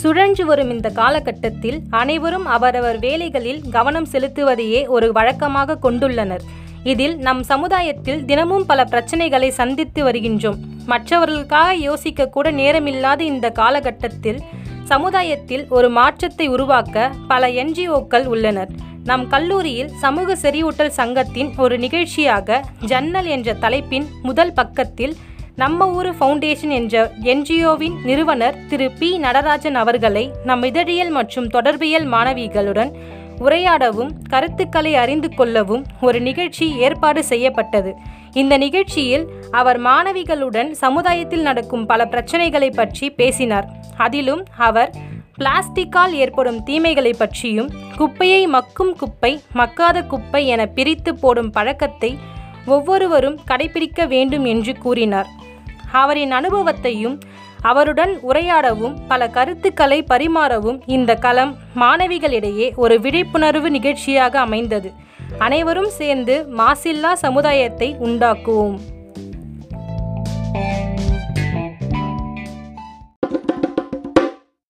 சுழன்று வரும் இந்த காலகட்டத்தில் அனைவரும் அவரவர் வேலைகளில் கவனம் செலுத்துவதையே ஒரு வழக்கமாக கொண்டுள்ளனர். இதில் நம் சமுதாயத்தில் தினமும் பல பிரச்சனைகளை சந்தித்து வருகின்றோம். மற்றவர்களுக்காக யோசிக்க கூட நேரமில்லாத இந்த காலகட்டத்தில் சமுதாயத்தில் ஒரு மாற்றத்தை உருவாக்க பல என்ஜிஓக்கள் உள்ளனர். நம் கல்லூரியில் சமூக செறிவூட்டல் சங்கத்தின் ஒரு நிகழ்ச்சியாக ஜன்னல் என்ற தலைப்பின் முதல் பக்கத்தில் நம்ம ஊரு ஃபவுண்டேஷன் என்ற என்ஜிஓவின் நிறுவனர் திரு பி. நடராஜன் அவர்களை நம் இதழியல் மற்றும் தொடர்பியல் மாணவிகளுடன் உரையாடவும் கருத்துக்களை அறிந்து கொள்ளவும் ஒரு நிகழ்ச்சி ஏற்பாடு செய்யப்பட்டது. இந்த நிகழ்ச்சியில் அவர் மாணவிகளுடன் சமுதாயத்தில் நடக்கும் பல பிரச்சனைகளை பற்றி பேசினார். அதிலும் அவர் பிளாஸ்டிக்கால் ஏற்படும் தீமைகளை பற்றியும் குப்பையை மக்கும் குப்பை மக்காத குப்பை என பிரித்து போடும் பழக்கத்தை ஒவ்வொருவரும் கடைபிடிக்க வேண்டும் என்று கூறினார். அவரின் அனுபவத்தையும் அவருடன் உரையாடவும் பல கருத்துக்களை பரிமாறவும் இந்த களம் மாணவிகளிடையே ஒரு விழிப்புணர்வு நிகழ்ச்சியாக அமைந்தது. அனைவரும் சேர்ந்து மாசில்லா சமுதாயத்தை உண்டாக்குவோம்.